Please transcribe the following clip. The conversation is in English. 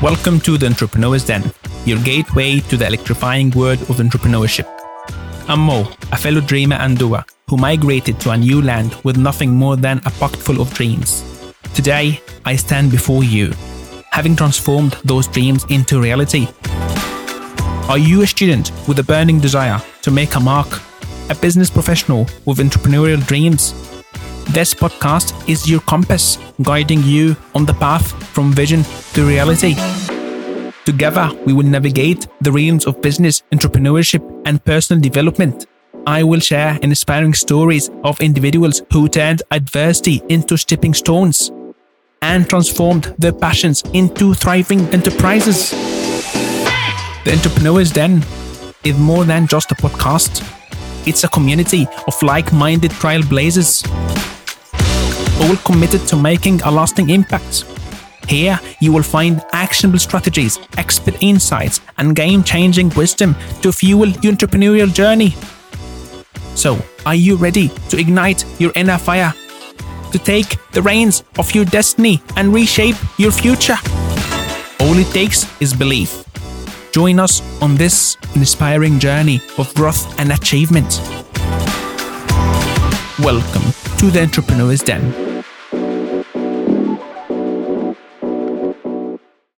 Welcome to the Entrepreneur's Den, your gateway to the electrifying world of entrepreneurship. I'm Mo, a fellow dreamer and doer who migrated to a new land with nothing more than a pocket full of dreams. Today, I stand before you, having transformed those dreams into reality. Are you a student with a burning desire to make a mark? A business professional with entrepreneurial dreams? This podcast is your compass, guiding you on the path from vision to reality. Together, we will navigate the realms of business, entrepreneurship, and personal development. I will share inspiring stories of individuals who turned adversity into stepping stones and transformed their passions into thriving enterprises. The Entrepreneur's Den is more than just a podcast, it's a community of like minded trailblazers, all committed to making a lasting impact. Here, you will find actionable strategies, expert insights, and game changing wisdom to fuel your entrepreneurial journey. So, are you ready to ignite your inner fire? To take the reins of your destiny and reshape your future? All it takes is belief. Join us on this inspiring journey of growth and achievement. Welcome to the Entrepreneur's Den.